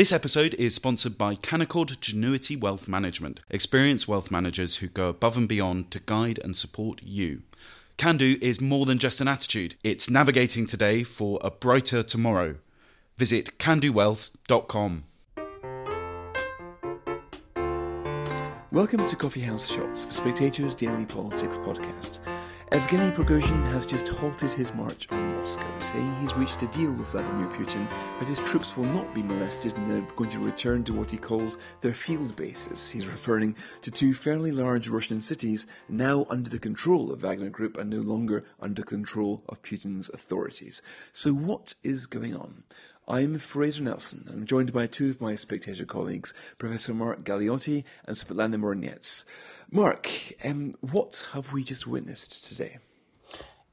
This episode is sponsored by Canaccord Genuity Wealth Management, experienced wealth managers who go above and beyond to guide and support you. Can do is more than just an attitude, it's navigating today for a brighter tomorrow. Visit candowealth.com. Welcome to Coffee House Shots for Spectator's Daily Politics Podcast. Evgeny Prigozhin has just halted his march on Moscow, saying he's reached a deal with Vladimir Putin that his troops will not be molested and they're going to return to what he calls their field bases. He's referring to two fairly large Russian cities now under the control of Wagner Group and no longer under control of Putin's authorities. So, what is going on? I'm Fraser Nelson, I'm joined by two of my spectator colleagues, Professor Mark Galeotti and Svetlana Morenets. Mark, um, what have we just witnessed today?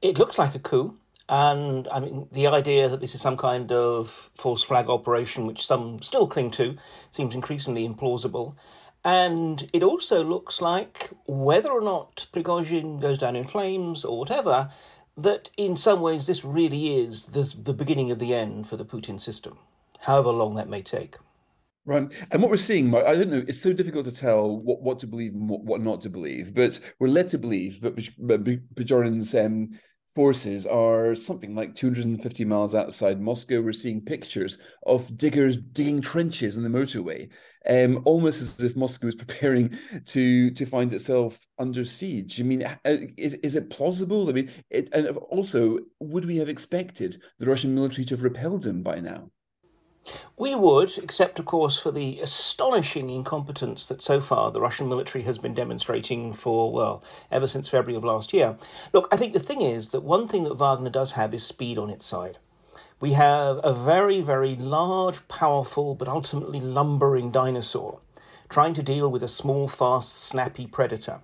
It looks like a coup. And I mean, the idea that this is some kind of false flag operation, which some still cling to, seems increasingly implausible. And it also looks like whether or not Prigozhin goes down in flames or whatever, that in some ways this really is the, the beginning of the end for the Putin system, however long that may take. Right. And what we're seeing, I don't know, it's so difficult to tell what, what to believe and what, what not to believe, but we're led to believe that Prigozhin's um, forces are something like 250 miles outside Moscow. We're seeing pictures of diggers digging trenches in the motorway, um, almost as if Moscow is preparing to to find itself under siege. I mean, uh, is, is it plausible? I mean, it, and also, would we have expected the Russian military to have repelled him by now? We would, except of course for the astonishing incompetence that so far the Russian military has been demonstrating for, well, ever since February of last year. Look, I think the thing is that one thing that Wagner does have is speed on its side. We have a very, very large, powerful, but ultimately lumbering dinosaur trying to deal with a small, fast, snappy predator.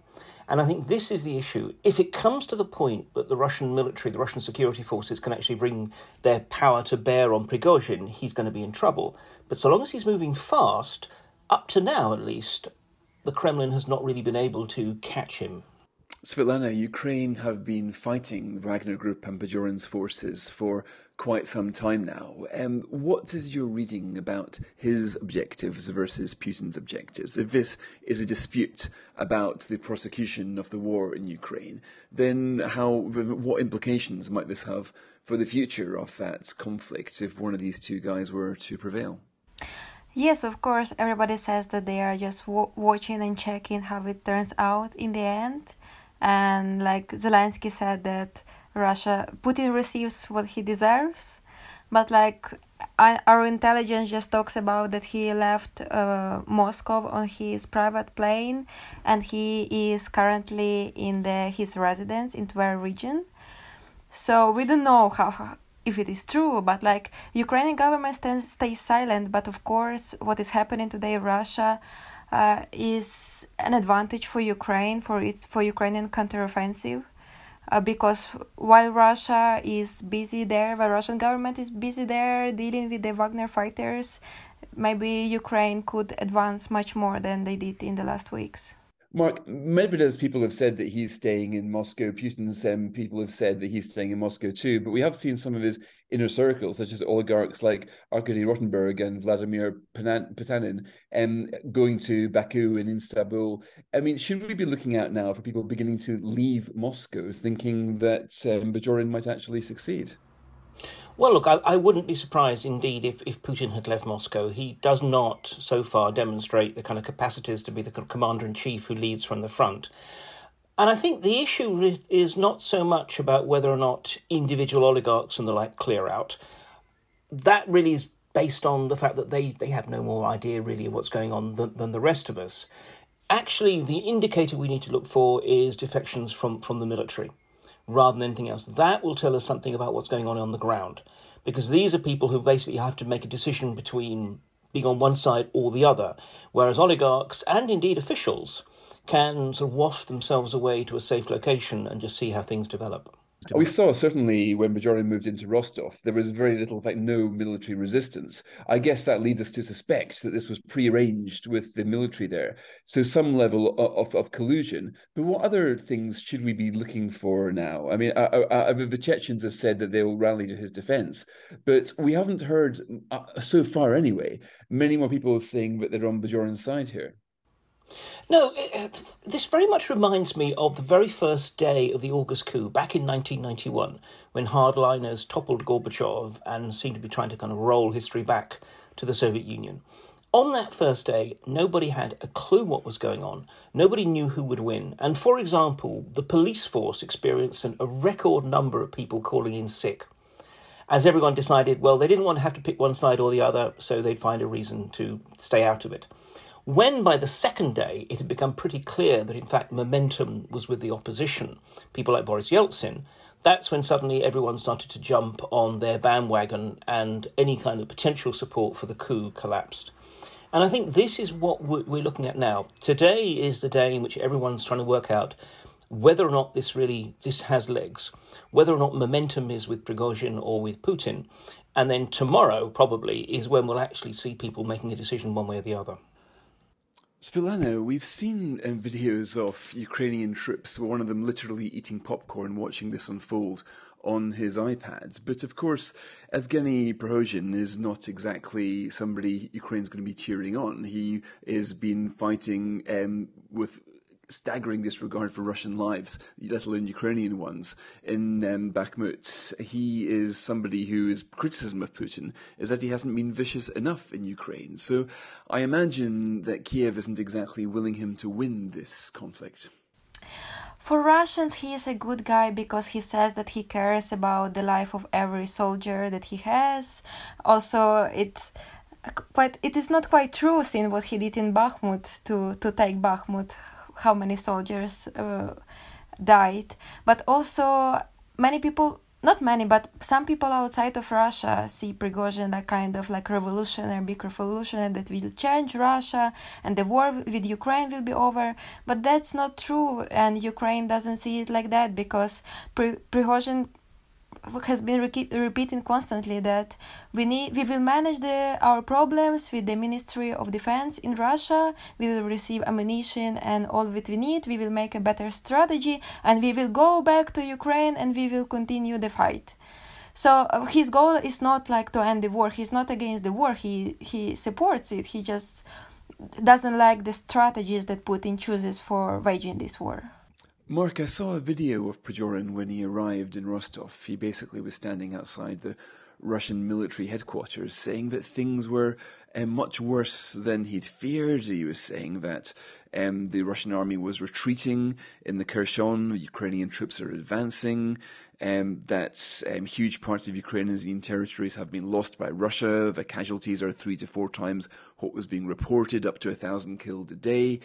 And I think this is the issue. If it comes to the point that the Russian military, the Russian security forces can actually bring their power to bear on Prigozhin, he's going to be in trouble. But so long as he's moving fast, up to now at least, the Kremlin has not really been able to catch him. Svetlana, Ukraine have been fighting the Wagner Group and Prigozhin's forces for quite some time now. Um, what is your reading about his objectives versus Putin's objectives? If this is a dispute about the prosecution of the war in Ukraine, then how? What implications might this have for the future of that conflict if one of these two guys were to prevail? Yes, of course. Everybody says that they are just w- watching and checking how it turns out in the end. And like Zelensky said that Russia, Putin receives what he deserves, but like our intelligence just talks about that he left uh, Moscow on his private plane, and he is currently in the his residence in Tver region. So we don't know how if it is true, but like Ukrainian government stands, stays silent. But of course, what is happening today, in Russia. Uh, is an advantage for Ukraine for its for Ukrainian counteroffensive uh, because while Russia is busy there, the Russian government is busy there dealing with the Wagner fighters, maybe Ukraine could advance much more than they did in the last weeks. Mark, Medvedev's people have said that he's staying in Moscow. Putin's um, people have said that he's staying in Moscow too. But we have seen some of his inner circles, such as oligarchs like Arkady Rotenberg and Vladimir Potanin, um, going to Baku and Istanbul. I mean, should we be looking out now for people beginning to leave Moscow, thinking that um, Prigozhin might actually succeed? Well, look, I, I, wouldn't be surprised indeed if, if Putin had left Moscow. He does not, so far, demonstrate the kind of capacities to be the commander in chief who leads from the front. And I think the issue is not so much about whether or not individual oligarchs and the like clear out. That really is based on the fact that they, they have no more idea really of what's going on than, than the rest of us. Actually, the indicator we need to look for is defections from, from the military rather than anything else. That will tell us something about what's going on on the ground. Because these are people who basically have to make a decision between being on one side or the other, whereas oligarchs and indeed officials can sort of waft themselves away to a safe location and just see how things develop. We saw certainly when Prigozhin moved into Rostov, there was very little, in fact, no military resistance. I guess that leads us to suspect that this was prearranged with the military there. So some level of, of, collusion. But what other things should we be looking for now? I mean, I, I, I, the Chechens have said that they will rally to his defense, but we haven't heard, uh, so far anyway, many more people saying that they're on Prigozhin's side here. No, this very much reminds me of the very first day of the August coup back in 1991 when hardliners toppled Gorbachev and seemed to be trying to kind of roll history back to the Soviet Union. On that first day, nobody had a clue what was going on. Nobody knew who would win. And for example, the police force experienced an, a record number of people calling in sick. As everyone decided, well, they didn't want to have to pick one side or the other, so they'd find a reason to stay out of it. When by the second day it had become pretty clear that in fact momentum was with the opposition, people like Boris Yeltsin, that's when suddenly everyone started to jump on their bandwagon and any kind of potential support for the coup collapsed. And I think this is what we're looking at now. Today is the day in which everyone's trying to work out whether or not this really this has legs, whether or not momentum is with Prigozhin or with Putin. And then tomorrow probably is when we'll actually see people making a decision one way or the other. Svetlana, we've seen um, videos of Ukrainian troops, one of them literally eating popcorn, watching this unfold on his iPad. But of course, Evgeny Prigozhin is not exactly somebody Ukraine's going to be cheering on. He has been fighting um, with staggering disregard for Russian lives, let alone Ukrainian ones, in um, Bakhmut. He is somebody whose criticism of Putin is that he hasn't been vicious enough in Ukraine. So I imagine that Kiev isn't exactly willing him to win this conflict. For Russians, he is a good guy because he says that he cares about the life of every soldier that he has. Also, it quite it is not quite true seeing what he did in Bakhmut to to take Bakhmut how many soldiers uh, died, but also many people not many, but some people outside of Russia see Prigozhin like kind of like revolutionary, big revolutionary that will change Russia and the war with Ukraine will be over. But that's not true, and Ukraine doesn't see it like that because Prigozhin has been re- repeating constantly that we need we will manage the our problems with the Ministry of Defense in Russia. We will receive ammunition and all that we need. We will make a better strategy, and we will go back to Ukraine and we will continue the fight. So uh, his goal is not like to end the war. He's not against the war. He he supports it. He just doesn't like the strategies that Putin chooses for waging this war. Mark, I saw a video of Prigozhin when he arrived in Rostov. He basically was standing outside the Russian military headquarters saying that things were uh, much worse than he'd feared. He was saying that um, the Russian army was retreating in the Kherson, Ukrainian troops are advancing, um, that um, huge parts of Ukrainian territories have been lost by Russia. The casualties are three to four times what was being reported, up to a thousand killed a day.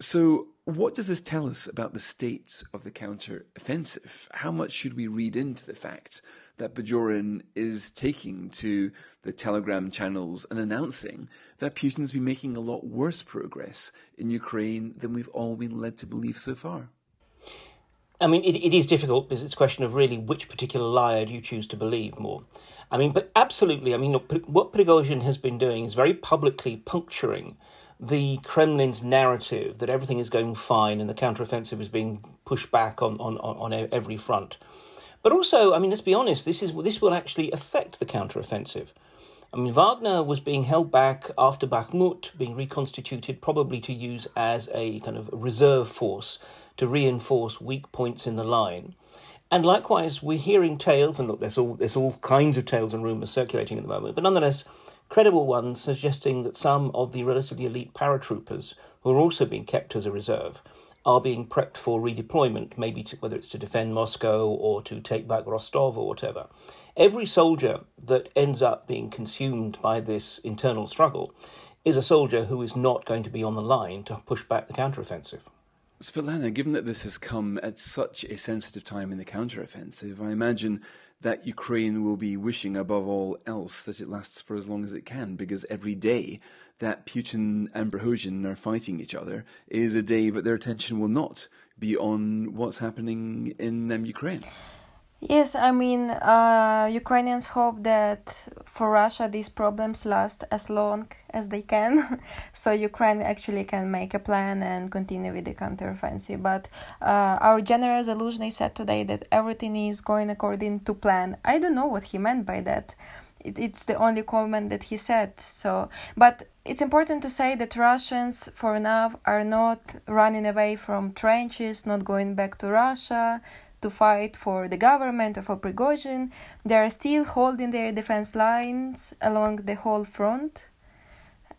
So, what does this tell us about the state of the counter-offensive? How much should we read into the fact that Prigozhin is taking to the Telegram channels and announcing that Putin's been making a lot worse progress in Ukraine than we've all been led to believe so far? I mean, it, it is difficult because it's a question of really which particular liar do you choose to believe more. I mean, but absolutely, I mean, what Prigozhin has been doing is very publicly puncturing the Kremlin's narrative that everything is going fine and the counteroffensive is being pushed back on, on, on every front. But also, I mean, let's be honest, this, is, this will actually affect the counteroffensive. I mean, Wagner was being held back after Bakhmut, being reconstituted, probably to use as a kind of reserve force to reinforce weak points in the line. And likewise, we're hearing tales, and look, there's all there's all kinds of tales and rumours circulating at the moment, but nonetheless, credible ones suggesting that some of the relatively elite paratroopers who are also being kept as a reserve are being prepped for redeployment, maybe to, whether it's to defend Moscow or to take back Rostov or whatever. Every soldier that ends up being consumed by this internal struggle is a soldier who is not going to be on the line to push back the counteroffensive. Svetlana, given that this has come at such a sensitive time in the counteroffensive, I imagine that Ukraine will be wishing above all else that it lasts for as long as it can, because every day that Putin and Prigozhin are fighting each other is a day that their attention will not be on what's happening in um, Ukraine. Yes, I mean, uh, Ukrainians hope that for Russia these problems last as long as they can, so Ukraine actually can make a plan and continue with the counteroffensive. But uh, our General Zaluzhny said today that everything is going according to plan. I don't know what he meant by that. It, it's the only comment that he said. So, but it's important to say that Russians, for now, are not running away from trenches, not going back to Russia to fight for the government for Prigozhin. They are still holding their defense lines along the whole front.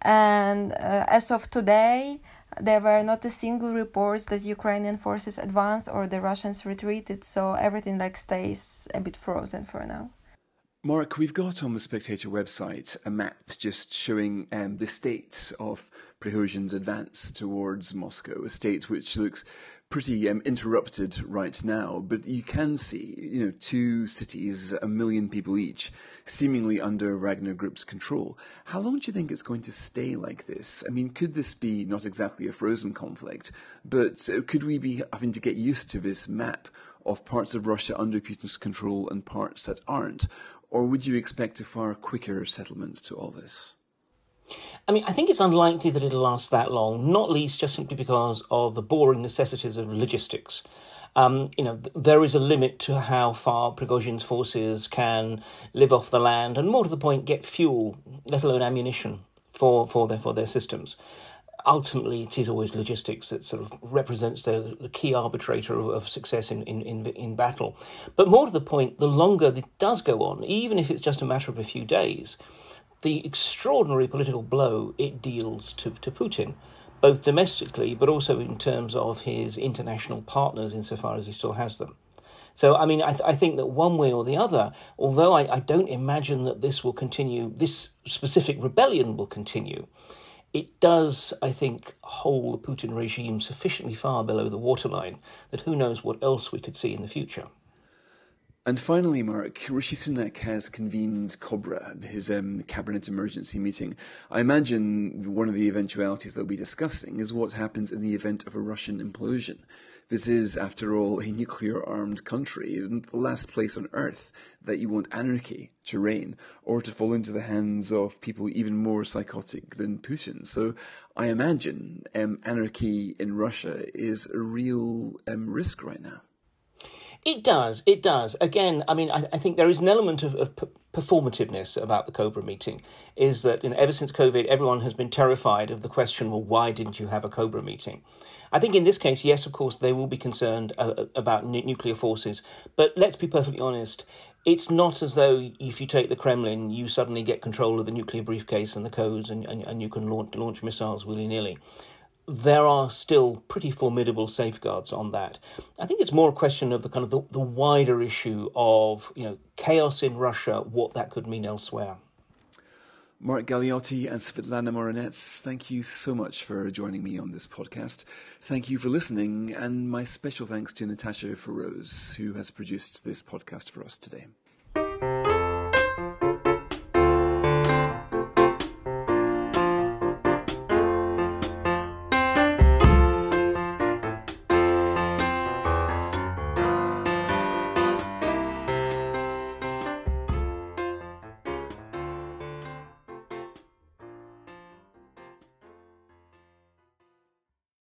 And uh, as of today, there were not a single reports that Ukrainian forces advanced or the Russians retreated. So everything like stays a bit frozen for now. Mark, we've got on the Spectator website a map just showing um, the state of Prigozhin's advance towards Moscow, a state which looks pretty um, interrupted right now, but you can see, you know, two cities, a million people each, seemingly under Wagner Group's control. How long do you think it's going to stay like this? I mean, could this be not exactly a frozen conflict, but uh, could we be having to get used to this map of parts of Russia under Putin's control and parts that aren't? Or would you expect a far quicker settlement to all this? I mean, I think it's unlikely that it'll last that long, not least just simply because of the boring necessities of logistics. Um, you know, th- there is a limit to how far Prigozhin's forces can live off the land, and more to the point, get fuel, let alone ammunition, for, for, their, for their systems. Ultimately, it is always logistics that sort of represents the, the key arbitrator of, of success in, in, in, in battle. But more to the point, the longer it does go on, even if it's just a matter of a few days, the extraordinary political blow it deals to, to Putin, both domestically but also in terms of his international partners, insofar as he still has them. So, I mean, I, th- I think that one way or the other, although I, I don't imagine that this will continue, this specific rebellion will continue, it does, I think, hold the Putin regime sufficiently far below the waterline that who knows what else we could see in the future. And finally, Mark, Rishi Sunak has convened Cobra, his um, cabinet emergency meeting. I imagine one of the eventualities they'll be discussing is what happens in the event of a Russian implosion. This is, after all, a nuclear armed country, the last place on earth that you want anarchy to reign or to fall into the hands of people even more psychotic than Putin. So I imagine um, anarchy in Russia is a real um, risk right now. It does. It does. Again, I mean, I, I think there is an element of, of p- performativeness about the Cobra meeting. Is that you know, ever since COVID, everyone has been terrified of the question, well, why didn't you have a Cobra meeting? I think in this case, yes, of course, they will be concerned uh, uh about n- nuclear forces. But let's be perfectly honest. It's not as though if you take the Kremlin, you suddenly get control of the nuclear briefcase and the codes, and, and, and you can launch, launch missiles willy nilly there are still pretty formidable safeguards on that. I think it's more a question of the kind of the, the wider issue of you know chaos in Russia, what that could mean elsewhere. Mark Galeotti and Svetlana Morenets, thank you so much for joining me on this podcast. Thank you for listening, and my special thanks to Natasha Feroze, who has produced this podcast for us today.